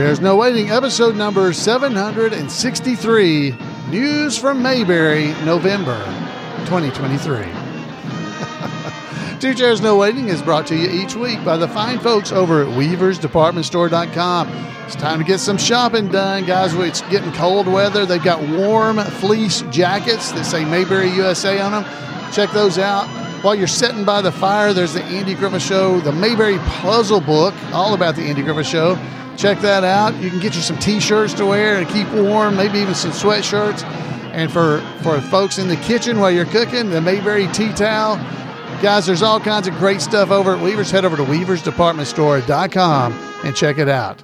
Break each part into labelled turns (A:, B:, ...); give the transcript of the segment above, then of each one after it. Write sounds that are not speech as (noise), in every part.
A: Chairs No Waiting, episode number 763 News from Mayberry, November 2023. (laughs) Two Chairs No Waiting is brought to you each week by the fine folks over at weaversdepartmentstore.com. It's time to get some shopping done, guys. It's getting cold weather. They've got warm fleece jackets that say Mayberry USA on them. Check those out. While you're sitting by the fire, there's the Andy Griffith Show, the Mayberry Puzzle Book, all about the Andy Griffith Show. Check that out. You can get you some t-shirts to wear and keep warm, maybe even some sweatshirts. And for, for folks in the kitchen while you're cooking, the Mayberry tea towel. Guys, there's all kinds of great stuff over at Weavers. Head over to weaversdepartmentstore.com and check it out.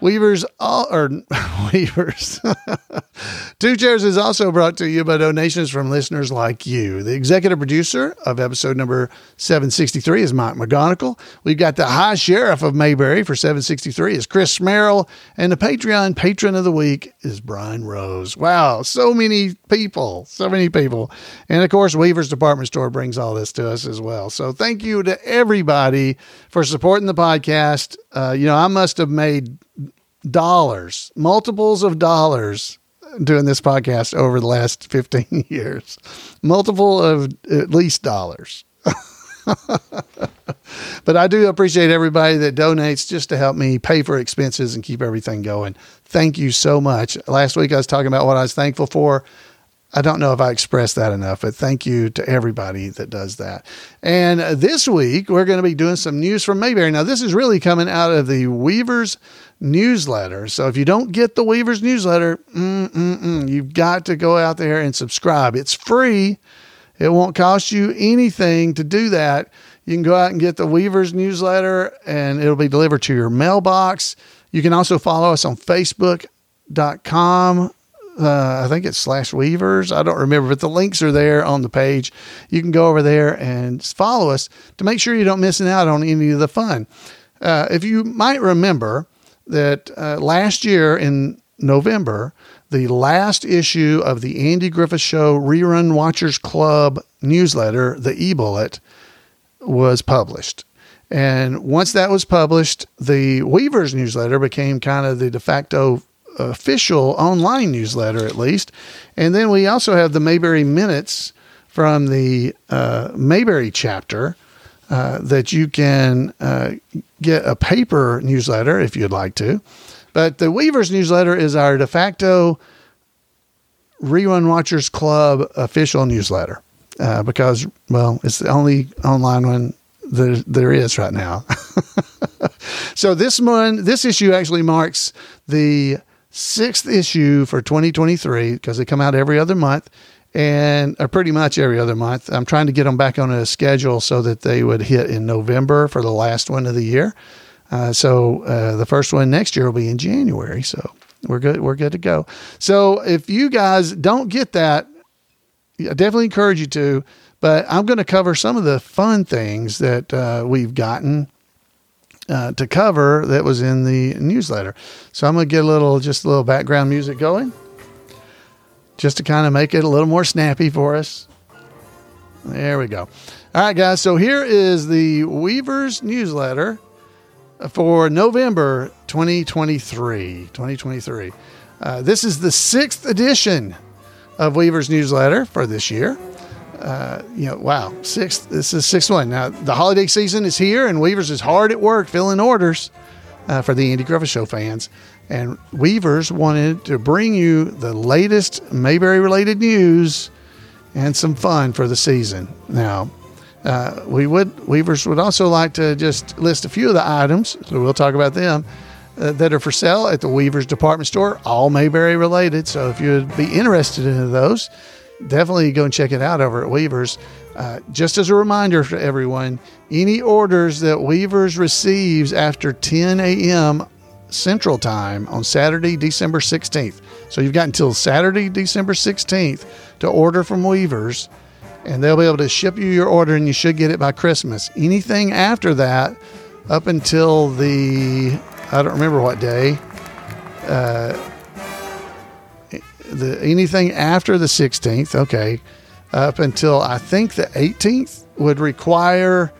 A: Weavers all or (laughs) Weavers. (laughs) Two Chairs is also brought to you by donations from listeners like you. The executive producer of episode number 763 is Mike McGonigal. We've got the High Sheriff of Mayberry for 763 is Chris Merrill, and the Patreon patron of the week is Brian Rose. Wow, so many people, so many people. And of course, Weaver's Department Store brings all this to us as well. So thank you to everybody for supporting the podcast. Uh, you know, I must have made dollars, multiples of dollars doing this podcast over the last (laughs) 15 years. Multiple of at least dollars. (laughs) but I do appreciate everybody that donates just to help me pay for expenses and keep everything going. Thank you so much. Last week I was talking about what I was thankful for. I don't know if I expressed that enough, but thank you to everybody that does that. And this week, we're going to be doing some news from Mayberry. Now, this is really coming out of the Weavers newsletter. So if you don't get the Weavers newsletter, you've got to go out there and subscribe. It's free, it won't cost you anything to do that. You can go out and get the Weavers newsletter, and it'll be delivered to your mailbox. You can also follow us on Facebook.com uh, I think it's slash Weavers. I don't remember, but the links are there on the page. You can go over there and follow us to make sure you don't missing out on any of the fun. Uh, if you might remember that uh, last year in November, the last issue of the Andy Griffith Show Rerun Watchers Club newsletter, the e bullet, was published. And once that was published, the Weavers newsletter became kind of the de facto official online newsletter, at least. And then we also have the Mayberry Minutes from the uh, Mayberry chapter uh, that you can uh, get a paper newsletter if you'd like to. But the Weavers newsletter is our de facto Rerun Watchers Club official newsletter uh, because, well, it's the only online one there, there is right now. (laughs) so this one, this issue actually marks the sixth issue for 2023 because they come out every other month and are pretty much every other month. I'm trying to get them back on a schedule so that they would hit in November for the last one of the year. Uh, so uh, the first one next year will be in January. So we're good. We're good to go. So if you guys don't get that, I definitely encourage you to. But I'm going to cover some of the fun things that uh, we've gotten uh, to cover that was in the newsletter. So I'm going to get a little, just a little background music going, just to kind of make it a little more snappy for us. There we go. All right, guys. So here is the Weavers newsletter for November 2023. 2023. Uh, this is the sixth edition of Weaver's newsletter for this year uh, you know, wow, sixth. This is sixth one. Now the holiday season is here, and Weavers is hard at work filling orders uh, for the Andy Griffith Show fans. And Weavers wanted to bring you the latest Mayberry related news and some fun for the season. Now, uh, we would Weavers would also like to just list a few of the items, so we'll talk about them. Uh, that are for sale at the Weavers department store, all Mayberry related. So if you'd be interested in those, definitely go and check it out over at Weavers. Uh, just as a reminder for everyone, any orders that Weavers receives after 10 a.m. Central Time on Saturday, December 16th. So you've got until Saturday, December 16th to order from Weavers, and they'll be able to ship you your order, and you should get it by Christmas. Anything after that, up until the I don't remember what day. Uh, the anything after the 16th, okay, up until I think the 18th would require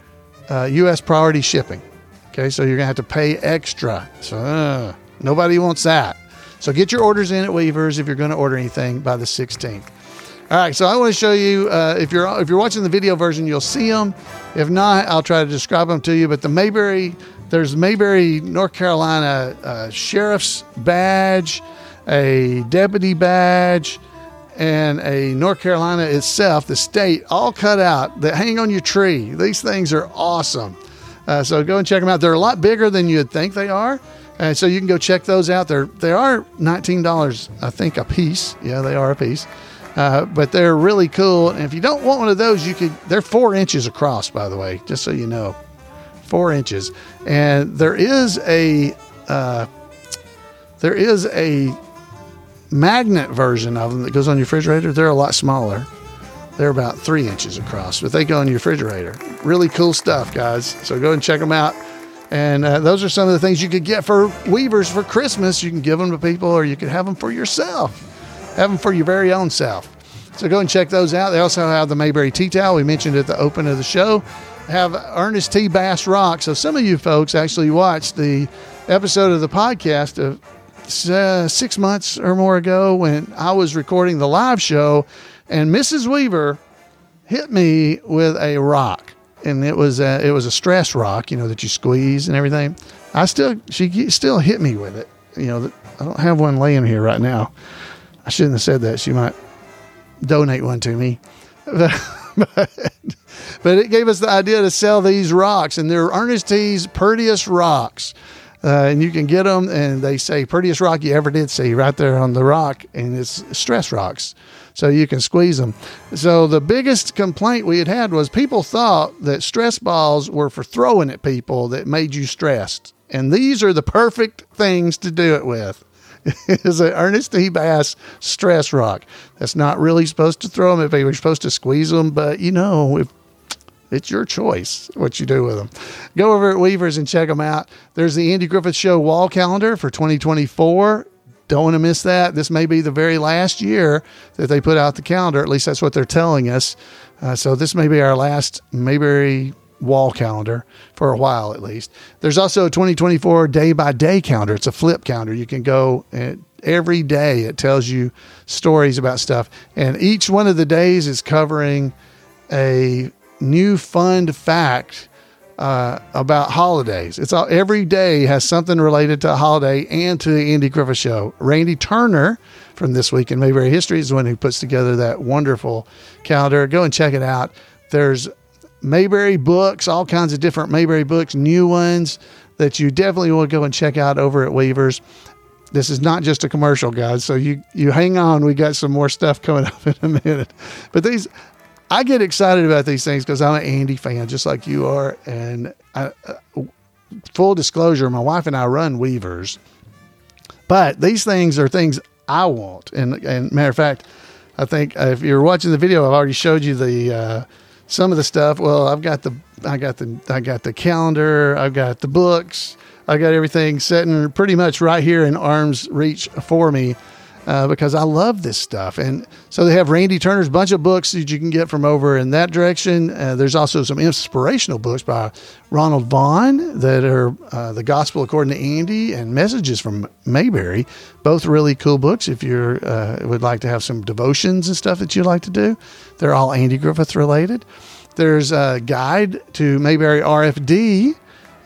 A: uh, U.S. priority shipping. Okay, so you're gonna have to pay extra. So uh, Nobody wants that. So get your orders in at Weavers if you're to order anything by the 16th. All right, so I want to show you uh, if you're if you're watching the video version, you'll see them. If not, I'll try to describe them to you. But the Mayberry, there's Mayberry, North Carolina uh, sheriff's badge, a deputy badge, and a North Carolina itself, the state, all cut out that hang on your tree. These things are awesome. Uh, so go and check them out. They're a lot bigger than you'd think they are. And so you can go check those out. They're they are nineteen dollars, I think, a piece. Yeah, they are a piece. Uh, but they're really cool. And if you don't want one of those, you could. They're four inches across, by the way, just so you know, four inches. And there is a uh, there is a magnet version of them that goes on your refrigerator. They're a lot smaller. They're about three inches across, but they go in your refrigerator. Really cool stuff, guys. So go and check them out. And uh, those are some of the things you could get for weavers for Christmas. You can give them to people, or you could have them for yourself have them for your very own self. So go and check those out. They also have the Mayberry Tea Towel. We mentioned at the open of the show. Have Ernest T. Bass Rock. So some of you folks actually watched the episode of the podcast of uh, six months or more ago when I was recording the live show, and Mrs. Weaver hit me with a rock, and it was a, it was a stress rock, you know, that you squeeze and everything. I still she still hit me with it. You know, I don't have one laying here right now. I shouldn't have said that. She might donate one to me. (laughs) But, but, it gave us the idea to sell these rocks, and they're Ernest T's prettiest rocks. Uh, and you can get them, and they say prettiest rock you ever did see right there on the rock, and it's stress rocks. So you can squeeze them. So the biggest complaint we had had was people thought that stress balls were for throwing at people that made you stressed. And these are the perfect things to do it with. (laughs) is an Ernest T. Bass stress rock. That's not really supposed to throw them if you're supposed to squeeze them, but you know, if it's your choice what you do with them. Go over at Weavers and check them out. There's the Andy Griffith Show wall calendar for 2024. Don't want to miss that. This may be the very last year that they put out the calendar. At least that's what they're telling us. Uh, so this may be our last Mayberry wall calendar for a while at least. There's also a 2024 day by day calendar. It's a flip calendar. You can go and every day it tells you stories about stuff. And each one of the days is covering a new fun fact uh, about holidays. It's all every day has something related to a holiday and to the Andy Griffith Show. Randy Turner from This Week in Mayberry History is the one who puts together that wonderful calendar. Go and check it out. There's Mayberry books, all kinds of different Mayberry books, new ones that you definitely will go and check out over at Weavers. This is not just a commercial, guys. So you you hang on. We got some more stuff coming (laughs) up in a minute. But these, I get excited about these things because I'm an Andy fan, just like you are. And I, uh, full disclosure, my wife and I run Weavers, but these things are things I want. And and matter of fact, I think if you're watching the video, I've already showed you the. Uh, some of the stuff. Well, I've got the I got the I got the calendar, I've got the books, I got everything sitting pretty much right here in arm's reach for me. Uh, because I love this stuff. And so they have Randy Turner's bunch of books that you can get from over in that direction. Uh, there's also some inspirational books by Ronald Vaughn that are uh, The Gospel According to Andy and Messages from Mayberry. Both really cool books if you uh, would like to have some devotions and stuff that you'd like to do. They're all Andy Griffith related. There's a guide to Mayberry RFD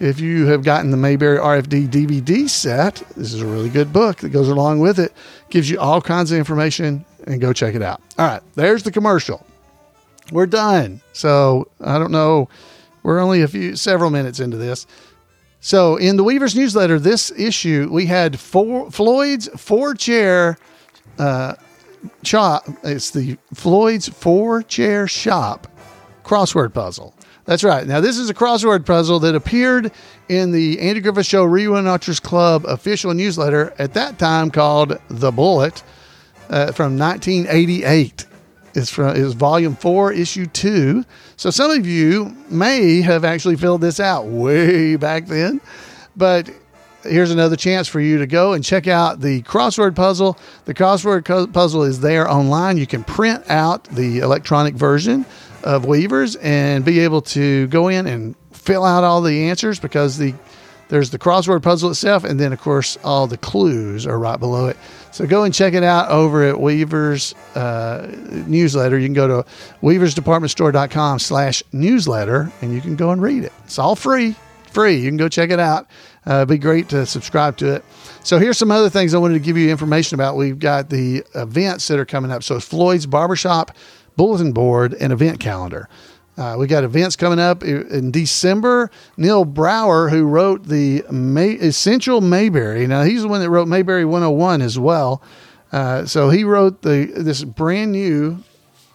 A: if you have gotten the Mayberry RFD DVD set, this is a really good book that goes along with it. Gives you all kinds of information and go check it out. All right, there's the commercial. We're done. So I don't know. We're only a few, several minutes into this. So in the Weavers newsletter, this issue, we had four, Floyd's four chair uh, shop. It's the Floyd's four chair shop crossword puzzle. That's right. Now, this is a crossword puzzle that appeared in the Andy Griffith Show Rerun Watchers Club official newsletter at that time called The Bullet uh, from 1988. It's from was volume four, issue two. So some of you may have actually filled this out way back then, but here's another chance for you to go and check out the crossword puzzle. The crossword puzzle is there online. You can print out the electronic version of Weavers and be able to go in and fill out all the answers because the There's the crossword puzzle itself, and then, of course, all the clues are right below it. So go and check it out over at Weaver's uh, newsletter. You can go to weaversdepartmentstore.com slash newsletter, and you can go and read it. It's all free. Free. You can go check it out. Uh, it'd be great to subscribe to it. So here's some other things I wanted to give you information about. We've got the events that are coming up. So Floyd's Barbershop bulletin board and event calendar. Uh, we got events coming up in December. Neal Brower, who wrote the May- Essential Mayberry, now he's the one that wrote Mayberry 101 as well. Uh, so he wrote the this brand new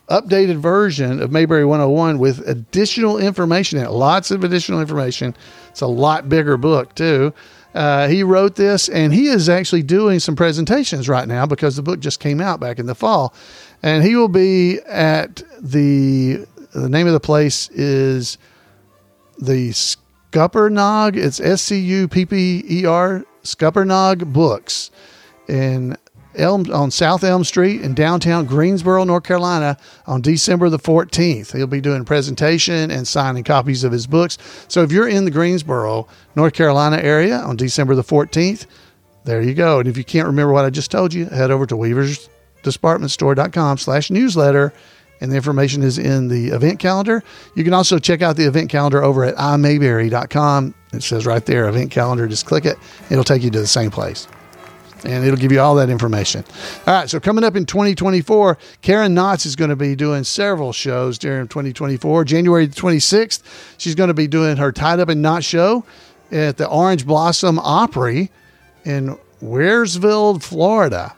A: updated version of Mayberry 101 with additional information in it, lots of additional information. It's a lot bigger book too. Uh, he wrote this, and he is actually doing some presentations right now because the book just came out back in the fall, and he will be at the the name of the place is the Scuppernong. It's S C U P P E R Scuppernong Books in Elm on South Elm Street in downtown Greensboro, North Carolina, on December the 14th. He'll be doing presentation and signing copies of his books. So if you're in the Greensboro, North Carolina area on December the 14th, there you go. And if you can't remember what I just told you, head over to weaversdepartmentstore.com slash newsletter and the information is in the event calendar. You can also check out the event calendar over at imayberry.com. It says right there, event calendar. Just click it, it'll take you to the same place. And it'll give you all that information. All right, so coming up in 2024, Karen Knotts is going to be doing several shows during 2024. January 26th, she's going to be doing her Tied Up in Knot show at the Orange Blossom Opry in Weirsdale, Florida.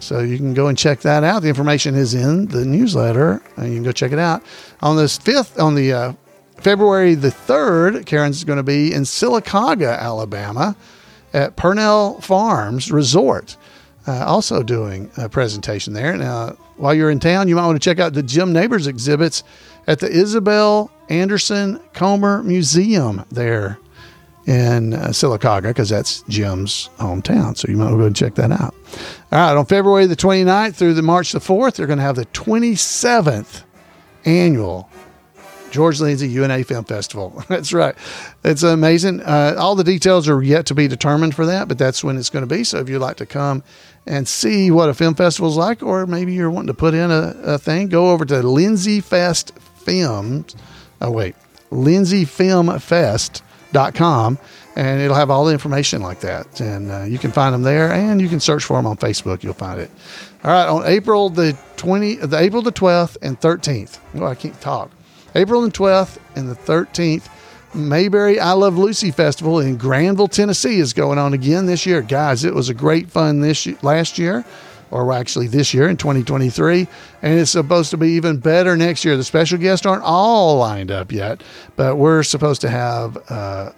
A: So you can go and check that out. The information is in the newsletter, and you can go check it out. On this fifth, on the uh, February the third, Karen's going to be in Sylacauga, Alabama, at Pursell Farms Resort. Uh, also doing a presentation there. Now, while you're in town, you might want to check out the Jim Nabors exhibits at the Isabel Anderson Comer Museum there in uh, Sylacauga because that's Jim's hometown. So you might want to go and check that out. All right, on February the 29th through the March the 4th, they're going to have the 27th annual George Lindsay UNA Film Festival. (laughs) that's right. It's amazing. Uh, all the details are yet to be determined for that, but that's when it's going to be. So if you'd like to come and see what a film festival is like, or maybe you're wanting to put in a, a thing, go over to Lindsay Fest Films. Oh, wait, Lindsay Film com, and it'll have all the information like that. And uh, you can find them there, and you can search for them on Facebook. You'll find it. All right, on April the 20, the April the 12th and 13th. Oh, I can't talk. April the 12th and the 13th. Mayberry I Love Lucy Festival in Granville, Tennessee is going on again this year. Guys, it was a great fun this last year or actually this year in 2023. And it's supposed to be even better next year. The special guests aren't all lined up yet, but we're supposed to have uh,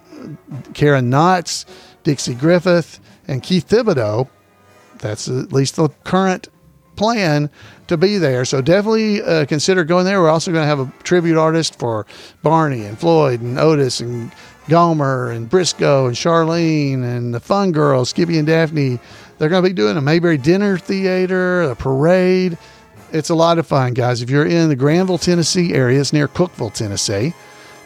A: Karen Knotts, Dixie Griffith, and Keith Thibodeau. That's at least the current plan to be there. So definitely uh, consider going there. We're also going to have a tribute artist for Barney and Floyd and Otis and Gomer and Briscoe and Charlene and the Fun Girls, Skippy and Daphne they're going to be doing a Mayberry Dinner Theater, a parade. It's a lot of fun, guys. If you're in the Granville, Tennessee area, it's near Cookeville, Tennessee.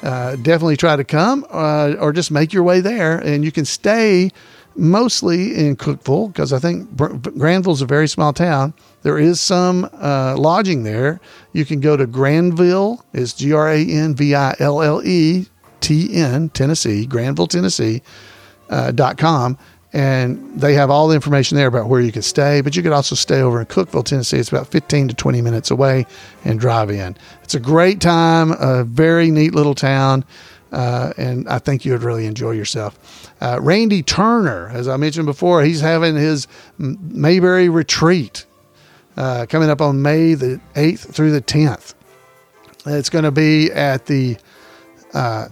A: Uh, definitely try to come uh, or just make your way there. And you can stay mostly in Cookeville because I think Granville is a very small town. There is some uh, lodging there. You can go to Granville, it's G R A N V I L L E T N, Tennessee, Granville, Tennessee. Uh, dot com and they have all the information there about where you could stay. But you could also stay over in Cookeville, Tennessee. It's about 15 to 20 minutes away and drive in. It's a great time, a very neat little town. Uh, and I think you would really enjoy yourself. Uh, Randy Turner, as I mentioned before, he's having his Mayberry retreat uh, coming up on May the 8th through the 10th. It's going to be at the uh,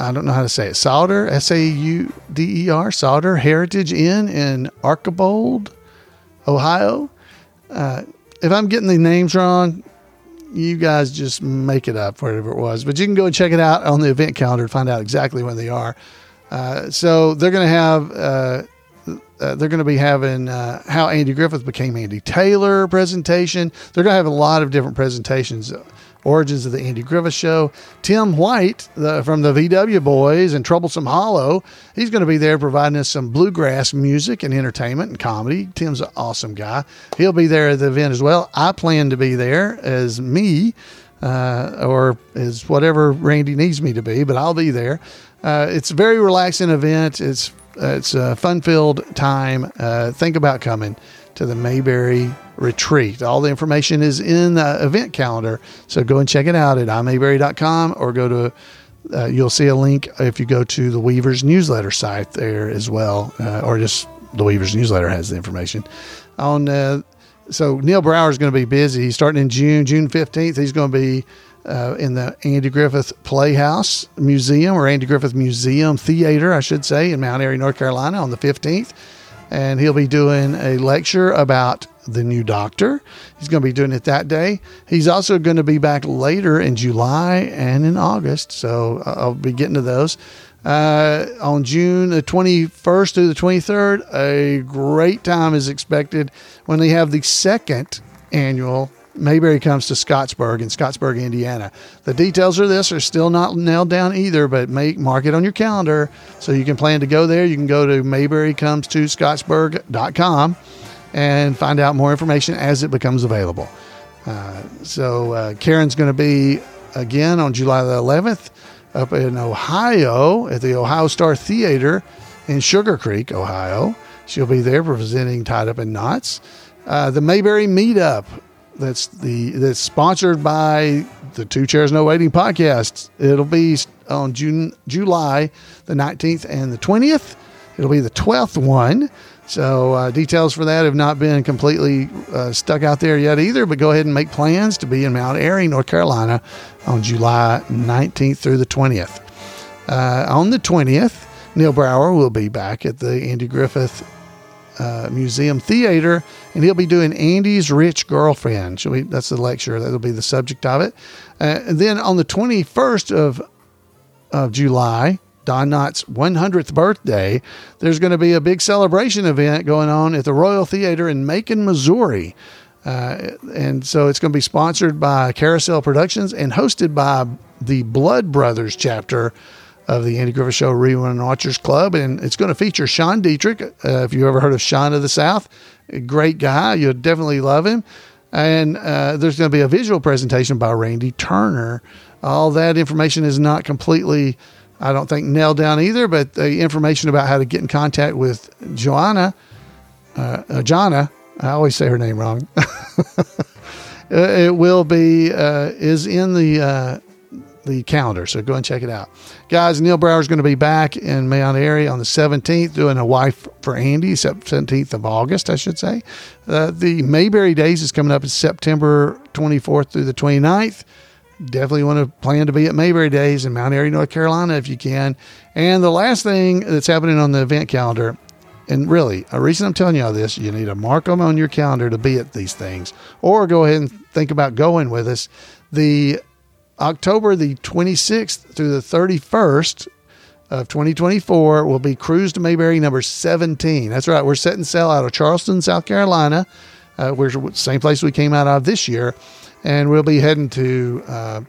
A: I don't know how to say it. Sauder, S A U D E R, Sauder Heritage Inn in Archibald, Ohio. Uh, if I'm getting the names wrong, you guys just make it up, whatever it was. But you can go and check it out on the event calendar to find out exactly when they are. Uh, so they're going to have. Uh, uh, they're going to be having uh, how Andy Griffith became Andy Taylor presentation. They're going to have a lot of different presentations Origins of the Andy Griffith Show. Tim White the, from the VW Boys and Troublesome Hollow, he's going to be there providing us some bluegrass music and entertainment and comedy. Tim's an awesome guy. He'll be there at the event as well. I plan to be there as me. Uh, or as whatever Randy needs me to be, but I'll be there. Uh, it's a very relaxing event. It's it's a fun filled time. Uh, think about coming to the Mayberry retreat. All the information is in the event calendar. So go and check it out at imayberry.com or go to, uh, you'll see a link if you go to the Weavers newsletter site there as well, uh, or just the Weavers newsletter has the information. On uh, So Neal Brower is going to be busy. He's starting in June, June 15th. He's going to be uh, in the Andy Griffith Playhouse Museum or Andy Griffith Museum Theater, I should say, in Mount Airy, North Carolina on the 15th. And he'll be doing a lecture about the new doctor. He's going to be doing it that day. He's also going to be back later in July and in August. So I'll be getting to those. Uh, on June the 21st through the 23rd, a great time is expected when they have the second annual Mayberry comes to Scottsburg in Scottsburg, Indiana. The details of this are still not nailed down either, but make mark it on your calendar so you can plan to go there. You can go to mayberrycomestoscottsburg.com and find out more information as it becomes available. Uh, so uh, Karen's going to be again on July the 11th up in Ohio at the Ohio Star Theater in Sugar Creek, Ohio. She'll be there presenting Tied Up in Knots. Uh, the Mayberry Meetup that's the that's sponsored by the Two Chairs No Waiting podcast. It'll be on June July the 19th and the 20th. It'll be the 12th one. So uh, details for that have not been completely uh, stuck out there yet either, but go ahead and make plans to be in Mount Airy, North Carolina on July 19th through the 20th. Uh, on the 20th, Neal Brower will be back at the Andy Griffith uh, Museum Theater, and he'll be doing Andy's Rich Girlfriend. That's the lecture. That'll be the subject of it. Uh, and then on the 21st of, of July, Don Knotts' 100th birthday, there's going to be a big celebration event going on at the Royal Theater in Macon, Missouri. Uh, and so it's going to be sponsored by Carousel Productions and hosted by the Blood Brothers chapter of the Andy Griffith Show Rerun Watchers Club. And it's going to feature Sean Dietrich. Uh, if you ever heard of Sean of the South, great guy. You'll definitely love him. And uh, there's going to be a visual presentation by Randy Turner. All that information is not completely I don't think nailed down either, but the information about how to get in contact with Joanna, uh, uh, Jana, I always say her name wrong. (laughs) it will be uh, is in the uh, the calendar, so go and check it out, guys. Neal Brower is going to be back in Mount Airy on the 17th, doing a wife for Andy, 17th of August, I should say. Uh, the Mayberry Days is coming up in September 24th through the 29th definitely want to plan to be at Mayberry Days in Mount Airy, North Carolina, if you can. And the last thing that's happening on the event calendar, and really, a reason I'm telling you all this, you need to mark them on your calendar to be at these things, or go ahead and think about going with us. The October the 26th through the 31st of 2024 will be Cruise to Mayberry number 17. That's right, we're setting sail out of Charleston, South Carolina. Uh, we're same place we came out of this year and we'll be heading to uh,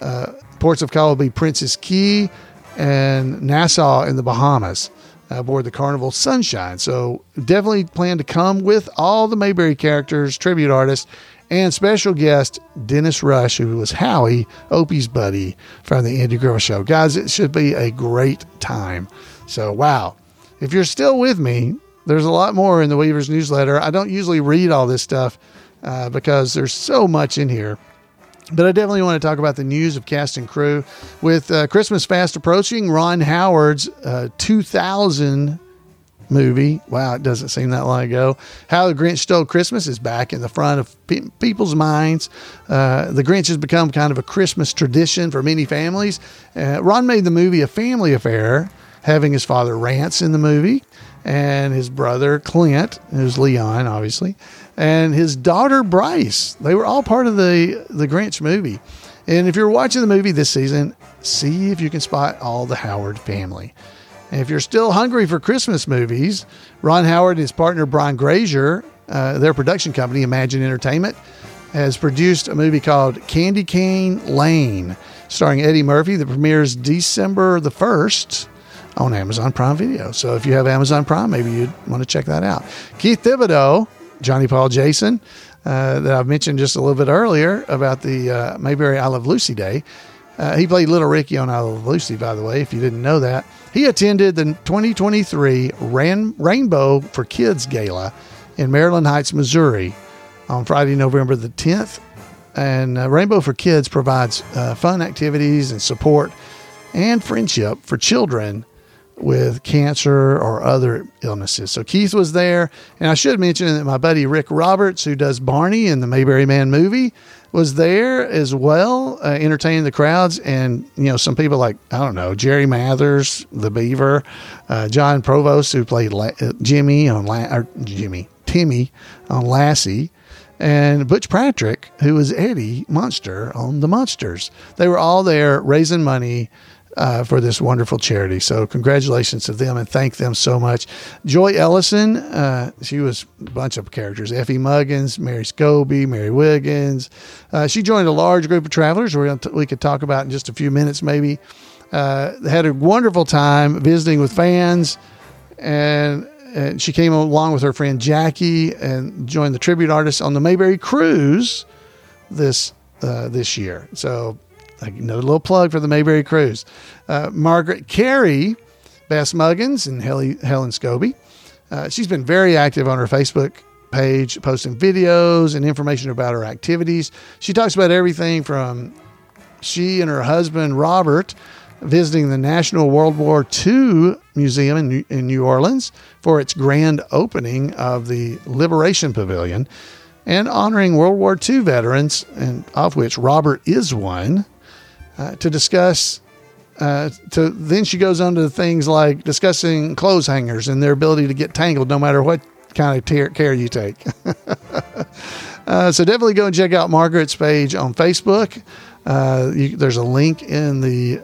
A: uh, ports of call will be Princess Key and Nassau in the Bahamas aboard the Carnival Sunshine. So definitely plan to come with all the Mayberry characters, tribute artists, and special guest Dennis Rush, who was Howie, Opie's buddy from the Andy Griffith Show. Guys, it should be a great time. So wow, if you're still with me, there's a lot more in the Weavers newsletter. I don't usually read all this stuff uh, because there's so much in here. But I definitely want to talk about the news of cast and crew. With uh, Christmas fast approaching, Ron Howard's uh, 2000 movie, wow, it doesn't seem that long ago, How the Grinch Stole Christmas is back in the front of pe- people's minds. Uh, the Grinch has become kind of a Christmas tradition for many families. Uh, Ron made the movie a family affair, having his father Rance in the movie and his brother Clint, who's Leon, obviously and his daughter Bryce. They were all part of the the Grinch movie. And if you're watching the movie this season, see if you can spot all the Howard family. And if you're still hungry for Christmas movies, Ron Howard and his partner Brian Grazer, uh, their production company Imagine Entertainment, has produced a movie called Candy Cane Lane, starring Eddie Murphy, that premieres December the 1st on Amazon Prime Video. So if you have Amazon Prime, maybe you'd want to check that out. Keith Thibodeau, Johnny Paul Jason, uh, that I've mentioned just a little bit earlier about the uh, Mayberry I Love Lucy Day. Uh, he played Little Ricky on I Love Lucy, by the way, if you didn't know that. He attended the 2023 Ran- Rainbow for Kids Gala in Maryland Heights, Missouri on Friday, November the 10th. And uh, Rainbow for Kids provides uh, fun activities and support and friendship for children with cancer or other illnesses. So Keith was there. And I should mention that my buddy Rick Roberts, who does Barney in the Mayberry Man movie, was there as well, uh, entertaining the crowds. And, you know, some people like, I don't know, Jerry Mathers, the Beaver, uh, Jon Provost, who played La- uh, Jimmy on La- or Jimmy, Timmy on Lassie and Butch Patrick, who was Eddie Munster on The Munsters. They were all there raising money uh, for this wonderful charity. So, congratulations to them and thank them so much. Joy Ellison, uh, she was a bunch of characters Effie Muggins, Mary Scobie, Mary Wiggins. Uh, she joined a large group of travelers we could talk about in just a few minutes, maybe. Uh, had a wonderful time visiting with fans and and she came along with her friend Jackie and joined the tribute artists on the Mayberry cruise this uh, this year. So another little plug for the Mayberry cruise. Uh, Margaret Kerry, Bess Muggins, and Helen Scobie. Uh, she's been very active on her Facebook page, posting videos and information about her activities. She talks about everything from she and her husband Robert visiting the National World War II Museum in New, in New Orleans for its grand opening of the Liberation Pavilion and honoring World War II veterans, and of which Robert is one, uh, to discuss. Uh, to then she goes on to things like discussing clothes hangers and their ability to get tangled no matter what kind of care you take. (laughs) uh, so definitely go and check out Margaret's page on Facebook. Uh, you, there's a link in the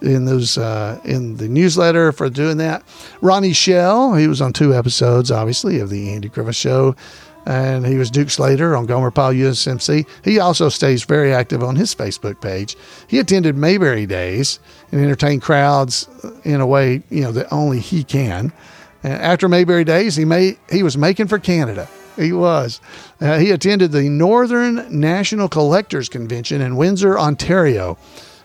A: in those uh, in the newsletter for doing that. Ronnie Shell, he was on two episodes, obviously, of the Andy Griffith Show, and he was Duke Slater on Gomer Pyle USMC. He also stays very active on his Facebook page. He attended Mayberry Days and entertained crowds in a way you know that only he can. And after Mayberry Days, he made he was making for Canada. He was. Uh, he attended the Northern National Collectors Convention in Windsor, Ontario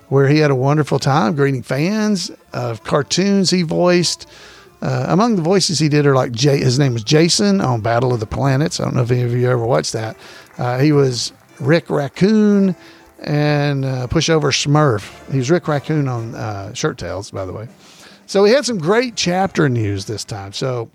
A: where he had a wonderful time greeting fans of cartoons he voiced. Uh, among the voices he did are like Jay, his name was Jason on Battle of the Planets. I don't know if any of you ever watched that. Uh, he was Rick Raccoon and uh, Pushover Smurf. He was Rick Raccoon on uh, Shirt Tales, by the way. So we had some great chapter news this time. So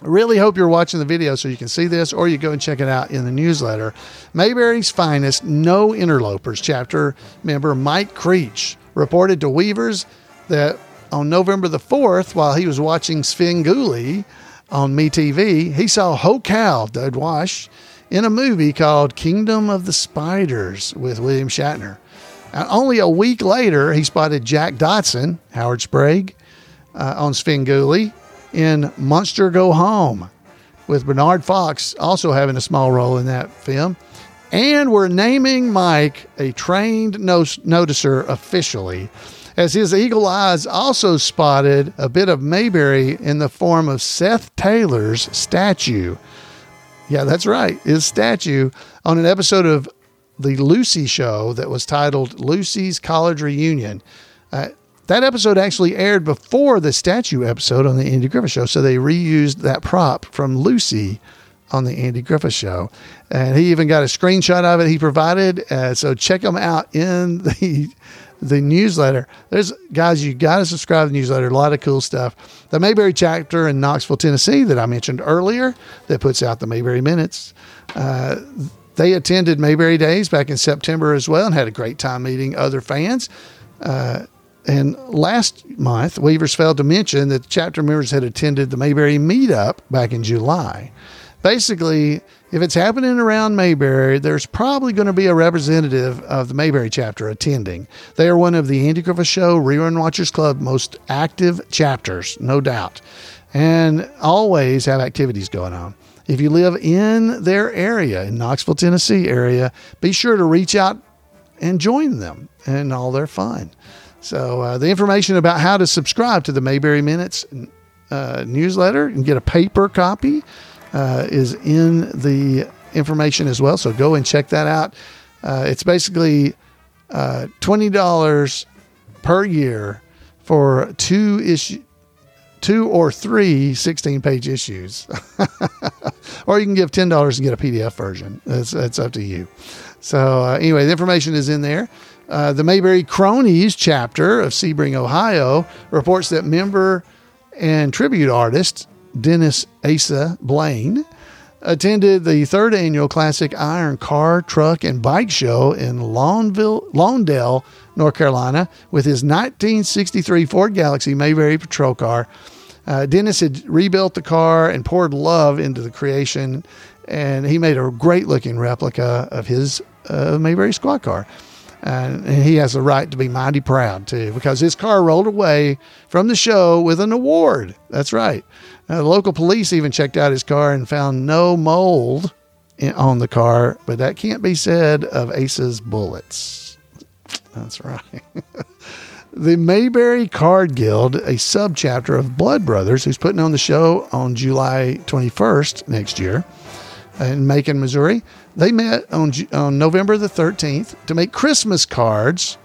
A: really hope you're watching the video so you can see this, or you go and check it out in the newsletter. Mayberry's finest No Interlopers chapter member Mike Creech reported to Weavers that on November the 4th, while he was watching Svengoolie on MeTV, he saw Hoke Howell Dud Wash in a movie called Kingdom of the Spiders with William Shatner. And only a week later, he spotted Jack Dodson, Howard Sprague, uh, on Svengoolie in Munster Go Home, with Bernard Fox also having a small role in that film. And we're naming Mike a trained noticer officially, as his eagle eyes also spotted a bit of Mayberry in the form of Seth Taylor's statue. Yeah, that's right, his statue on an episode of The Lucy Show that was titled Lucy's College Reunion. Uh, that episode actually aired before the statue episode on the Andy Griffith Show, so they reused that prop from Lucy on the Andy Griffith Show, and he even got a screenshot of it he provided. Uh, so check him out in the the newsletter. There's guys, you got to subscribe to the newsletter. A lot of cool stuff. The Mayberry chapter in Knoxville, Tennessee, that I mentioned earlier, that puts out the Mayberry Minutes. Uh, they attended Mayberry Days back in September as well and had a great time meeting other fans. Uh, and last month, Weavers failed to mention that chapter members had attended the Mayberry meetup back in July. Basically, if it's happening around Mayberry, there's probably going to be a representative of the Mayberry chapter attending. They are one of the Andy Griffith Show Rerun Watchers Club most active chapters, no doubt, and always have activities going on. if you live in their area, in Knoxville, Tennessee area, be sure to reach out and join them and all their fun. So uh, the information about how to subscribe to the Mayberry Minutes uh, newsletter and get a paper copy uh, is in the information as well. So go and check that out. Uh, it's basically uh, twenty dollars per year for two issue, two or three 16 page issues, (laughs) or you can give ten dollars and get a PDF version. It's it's up to you. So uh, anyway, the information is in there. Uh, the Mayberry Cronies chapter of Sebring, Ohio, reports that member and tribute artist Dennis Asa Blaine attended the third annual Classic Iron Car, Truck, and Bike Show in Lawnville, Lawndale, North Carolina, with his 1963 Ford Galaxie Mayberry patrol car. Uh, Dennis had rebuilt the car and poured love into the creation, and he made a great looking replica of his uh, Mayberry squad car. And he has the right to be mighty proud too, because his car rolled away from the show with an award. That's right. Uh, the local police even checked out his car and found no mold in, on the car, but that can't be said of Ace's bullets. That's right. (laughs) the Mayberry Card Guild, a subchapter of Blood Brothers, who's putting on the show on July 21st next year in Macon, Missouri. They met on, on November the 13th to make Christmas cards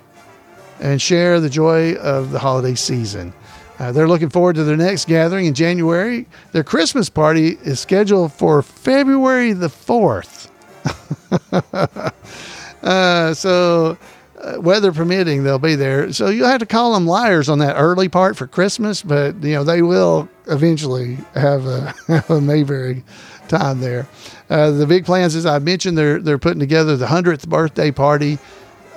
A: and share the joy of the holiday season. Uh, they're looking forward to their next gathering in January. Their Christmas party is scheduled for February the 4th. (laughs) uh, so, uh, weather permitting, they'll be there. So, you'll have to call them liars on that early part for Christmas, but, you know, they will eventually have a, (laughs) have a Mayberry time there. Uh, the big plans, as I mentioned, they're, they're putting together the 100th birthday party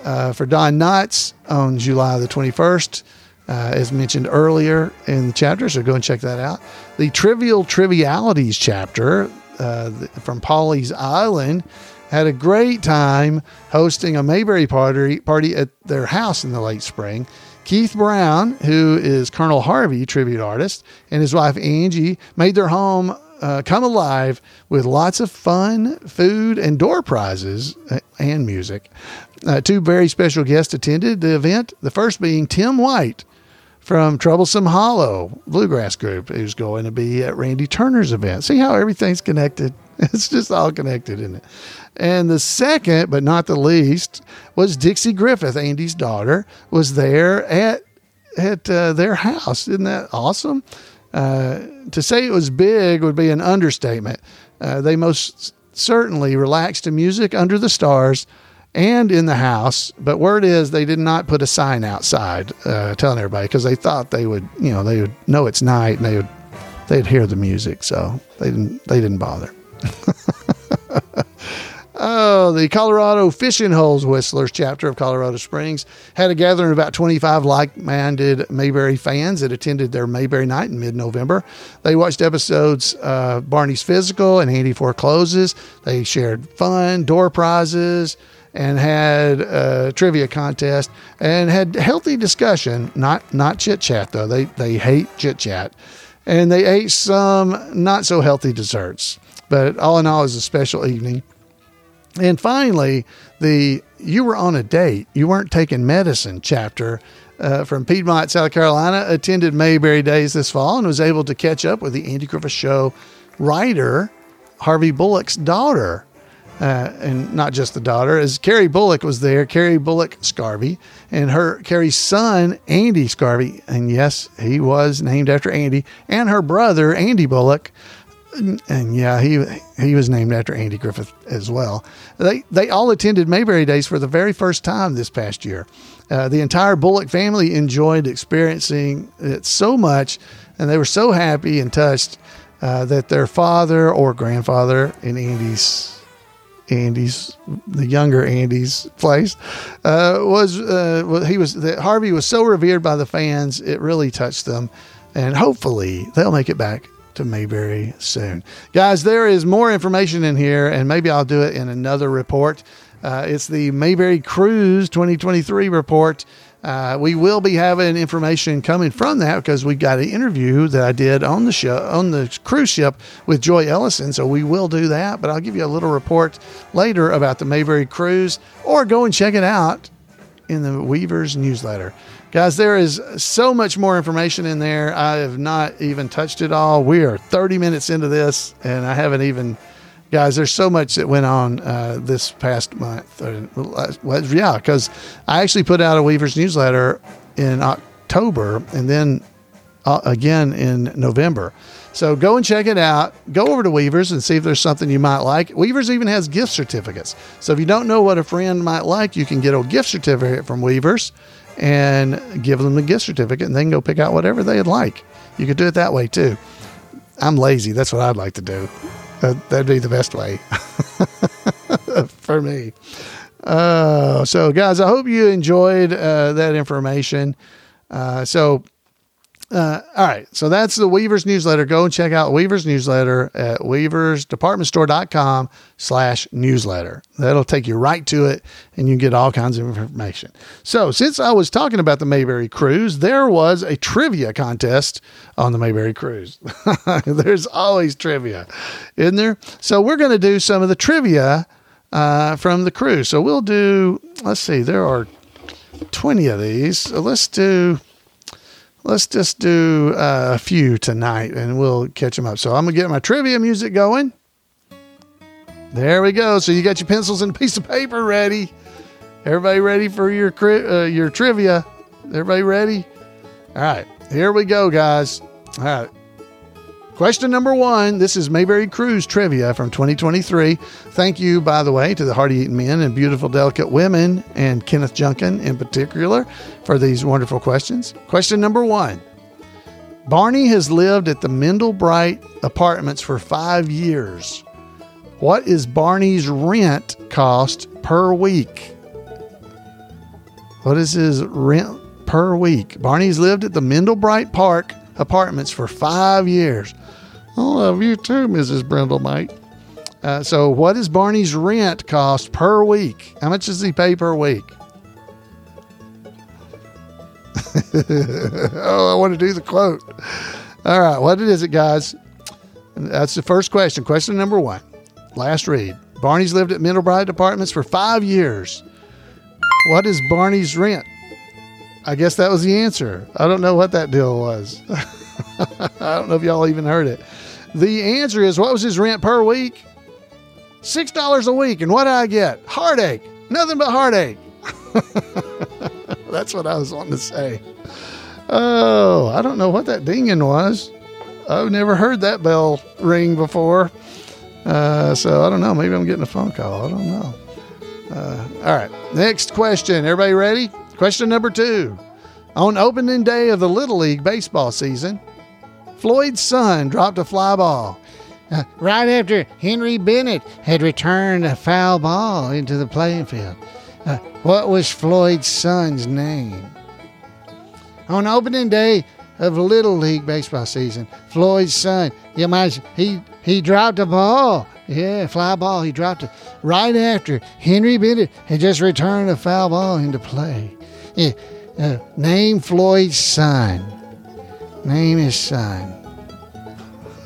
A: uh, for Don Knotts on July the 21st uh, as mentioned earlier in the chapter. So go and check that out. The Trivial Trivialities chapter uh, from Pawleys Island had a great time hosting a Mayberry party, party at their house in the late spring. Keith Brown, who is Colonel Harvey tribute artist, and his wife Angie made their home uh, come alive with lots of fun, food, and door prizes uh, and music. Uh, two very special guests attended the event, the first being Tim White, from Troublesome Hollow Bluegrass Group, who's going to be at Randy Turner's event. See how everything's connected? (laughs) It's just all connected, isn't it? And the second, but not the least, was Dixie Griffith, Andy's daughter, was there at at uh, their house. Isn't that awesome? Uh, to say it was big would be an understatement. Uh, they most certainly relaxed to music under the stars and in the house. But word is they did not put a sign outside uh, telling everybody because they thought they would, you know, they would know it's night and they would they'd hear the music, so they didn't they didn't bother. (laughs) Oh, the Colorado Fishing Holes Whistlers chapter of Colorado Springs had a gathering of about 25 like minded Mayberry fans that attended their Mayberry night in mid November. They watched episodes uh, Barney's Physical and Andy Forecloses. They shared fun, door prizes, and had a trivia contest and had healthy discussion, not not chit chat though. They they hate chit chat, and they ate some not so healthy desserts. But all in all, it was a special evening. And finally, the you were on a date, you weren't taking medicine chapter. Uh, from Piedmont, South Carolina, attended Mayberry Days this fall and was able to catch up with the Andy Griffith Show writer, Harvey Bullock's daughter, uh, and not just the daughter, as Carrie Bullock was there, Carrie Bullock Scarvey, and her Carrie's son, Andy Scarvey, and yes, he was named after Andy, and her brother, Andy Bullock, and, yeah, he he was named after Andy Griffith as well. They they all attended Mayberry Days for the very first time this past year. Uh, the entire Bullock family enjoyed experiencing it so much, and they were so happy and touched uh, that their father or grandfather in Andy's Andy's, the younger Andy's place, uh, was uh, he was that Harvey was so revered by the fans, it really touched them, and hopefully they'll make it back to Mayberry soon, guys. There is more information in here, and maybe I'll do it in another report. Uh, it's the Mayberry Cruise 2023 report. Uh, we will be having information coming from that because we got an interview that I did on the show on the cruise ship with Joy Ellison. So we will do that, but I'll give you a little report later about the Mayberry cruise, or go and check it out in the Weavers newsletter. Guys, there is so much more information in there. I have not even touched it all. We are 30 minutes into this, and I haven't even guys, there's so much that went on uh, this past month. Well, yeah, because I actually put out a Weavers newsletter in October and then uh, again in November. So go and check it out. Go over to Weavers and see if there's something you might like. Weavers even has gift certificates. So if you don't know what a friend might like, you can get a gift certificate from Weavers and give them the gift certificate and then go pick out whatever they'd like. You could do it that way too. I'm lazy. That's what I'd like to do. That, that'd be the best way (laughs) for me. Uh, so, guys, I hope you enjoyed uh, that information. Uh, so, uh, all right. So that's the Weavers newsletter. Go and check out Weavers newsletter at weaversdepartmentstore.com slash newsletter. That'll take you right to it and you get all kinds of information. So since I was talking about the Mayberry cruise, there was a trivia contest on the Mayberry cruise. (laughs) There's always trivia, isn't there? So we're going to do some of the trivia uh, from the cruise. So we'll do, let's see, there are 20 of these. So let's do let's just do uh, a few tonight and we'll catch them up. So I'm going to get my trivia music going. There we go. So you got your pencils and a piece of paper ready. Everybody ready for your uh, your trivia? Everybody ready? All right, here we go, guys. All right. Question number one. This is Mayberry Cruise trivia from 2023. Thank you, by the way, to the Hearty Eating Men and Beautiful Delicate Women and Kenneth Junkin in particular for these wonderful questions. Question number one. Barney has lived at the Mendelbright apartments for five years. What is Barney's rent cost per week? What is his rent per week? Barney's lived at the Mendelbright Park apartments for five years. I love you too, Mrs. Brindlemate. Uh, so, what does Barney's rent cost per week? How much does he pay per week? (laughs) oh, I want to do the quote. All right, what is it, guys? That's the first question. Question number one. Last read. Barney's lived at Mendelbright Apartments for five years. What is Barney's rent? I guess that was the answer. I don't know what that deal was. (laughs) I don't know if y'all even heard it. The answer is what was his rent per week? Six dollars a week. And what did I get? Heartache. Nothing but heartache. (laughs) That's what I was wanting to say. Oh, I don't know what that dinging was. I've never heard that bell ring before. Uh, so I don't know. Maybe I'm getting a phone call. I don't know. Uh, all right. Next question. Everybody ready? Question number two. On opening day of the Little League baseball season, Floyd's son dropped a fly ball. Uh, (laughs) right after Henry Bennett had returned a foul ball into the playing field. Uh, what was Floyd's son's name? On opening day of Little League baseball season, Floyd's son, you might he he dropped a ball. Yeah, fly ball. He dropped it right after Henry Bennett had just returned a foul ball into play. Yeah, uh, name Floyd's son. Name his son.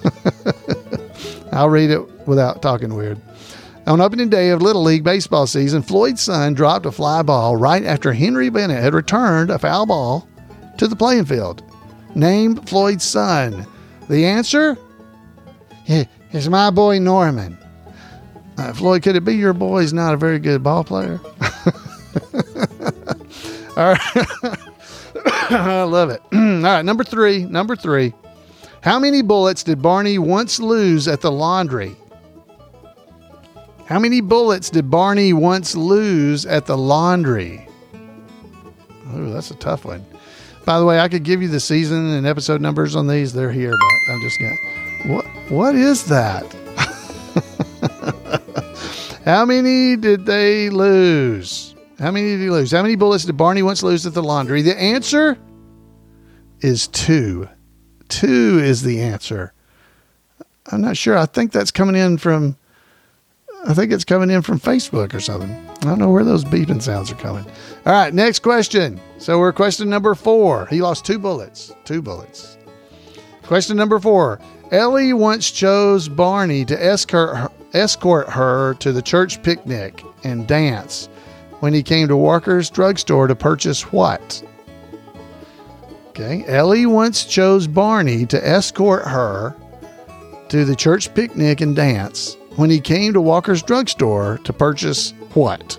A: (laughs) I'll read it without talking weird. On opening day of Little League baseball season, Floyd's son dropped a fly ball right after Henry Bennett had returned a foul ball to the playing field. Name Floyd's son. The answer is my boy Norman. Uh, Floyd, could it be your boy is not a very good ball player? (laughs) All right. (laughs) I love it. (clears throat) All right, number three. Number three. How many bullets did Barney once lose at the laundry? How many bullets did Barney once lose at the laundry? Oh, that's a tough one. By the way, I could give you the season and episode numbers on these. They're here, but I'm just gonna. What? What is that? (laughs) How many did they lose? How many did he lose? How many bullets did Barney once lose at the laundry? The answer is two. Two is the answer. I'm not sure. I think that's coming in from I think it's coming in from Facebook or something. I don't know where those beeping sounds are coming. All right, next question. So we're question number four. He lost two bullets. Two bullets. Question number four. Ellie once chose Barney to escort her, escort her to the church picnic and dance when he came to Walker's drugstore to purchase what? Okay. Ellie once chose Barney to escort her to the church picnic and dance when he came to Walker's drugstore to purchase what?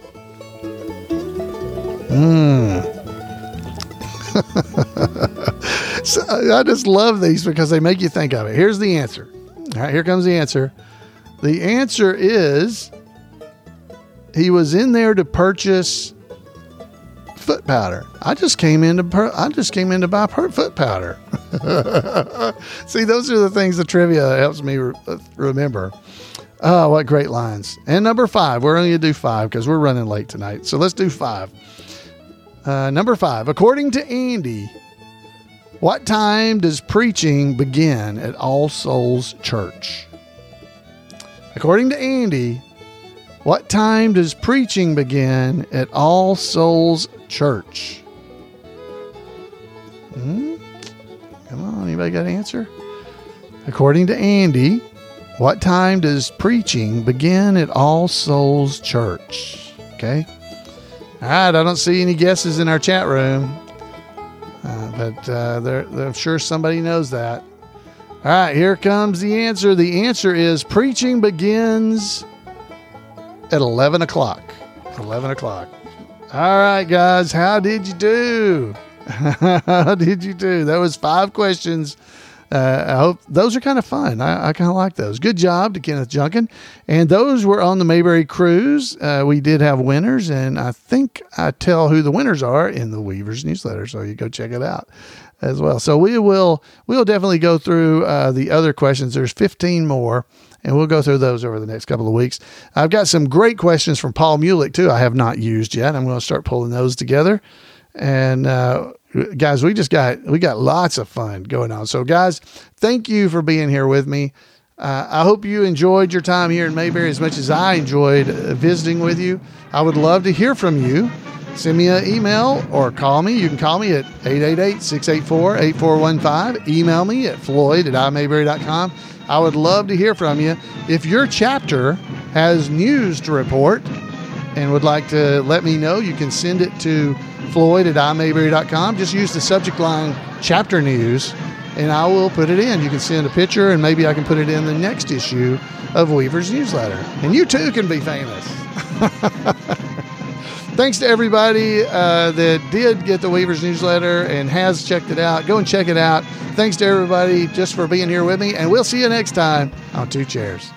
A: Hmm. (laughs) so I just love these because they make you think of it. Here's the answer. All right, here comes the answer. The answer is he was in there to purchase foot powder. I just came in to I just came in to buy per- foot powder. (laughs) See, those are the things the trivia helps me re- remember. Oh, what great lines! And number five, we're only gonna do five because we're running late tonight. So let's do five. Uh, number five, according to Andy, what time does preaching begin at All Souls Church? According to Andy, what time does preaching begin at All Souls Church? Hmm? Come on, anybody got an answer? According to Andy, what time does preaching begin at All Souls Church? Okay. All right, I don't see any guesses in our chat room, uh, but uh, they're, I'm sure somebody knows that. All right, here comes the answer. The answer is preaching begins at 11 o'clock. 11 o'clock. All right, guys, how did you do? (laughs) how did you do? That was five questions. Uh, I hope those are kind of fun. I, I kind of like those. Good job to Kenneth Junkin. And those were on the Mayberry cruise. Uh, we did have winners, and I think I tell who the winners are in the Weavers newsletter. So you go check it out as well. So we will we'll definitely go through uh, the other questions. There's 15 more and we'll go through those over the next couple of weeks. I've got some great questions from Paul Mulick too. I have not used yet. I'm going to start pulling those together. And uh, guys, we just got we got lots of fun going on. So guys, thank you for being here with me. Uh, I hope you enjoyed your time here in Mayberry as much as I enjoyed uh, visiting with you. I would love to hear from you. Send me an email or call me. You can call me at 888 684 8415. Email me at floyd at imayberry.com. I would love to hear from you. If your chapter has news to report and would like to let me know, you can send it to floyd at imayberry.com. Just use the subject line chapter news and I will put it in. You can send a picture and maybe I can put it in the next issue of Weaver's newsletter. And you too can be famous. (laughs) Thanks to everybody uh, that did get the Weaver's newsletter and has checked it out. Go and check it out. Thanks to everybody just for being here with me, and we'll see you next time on Two Chairs.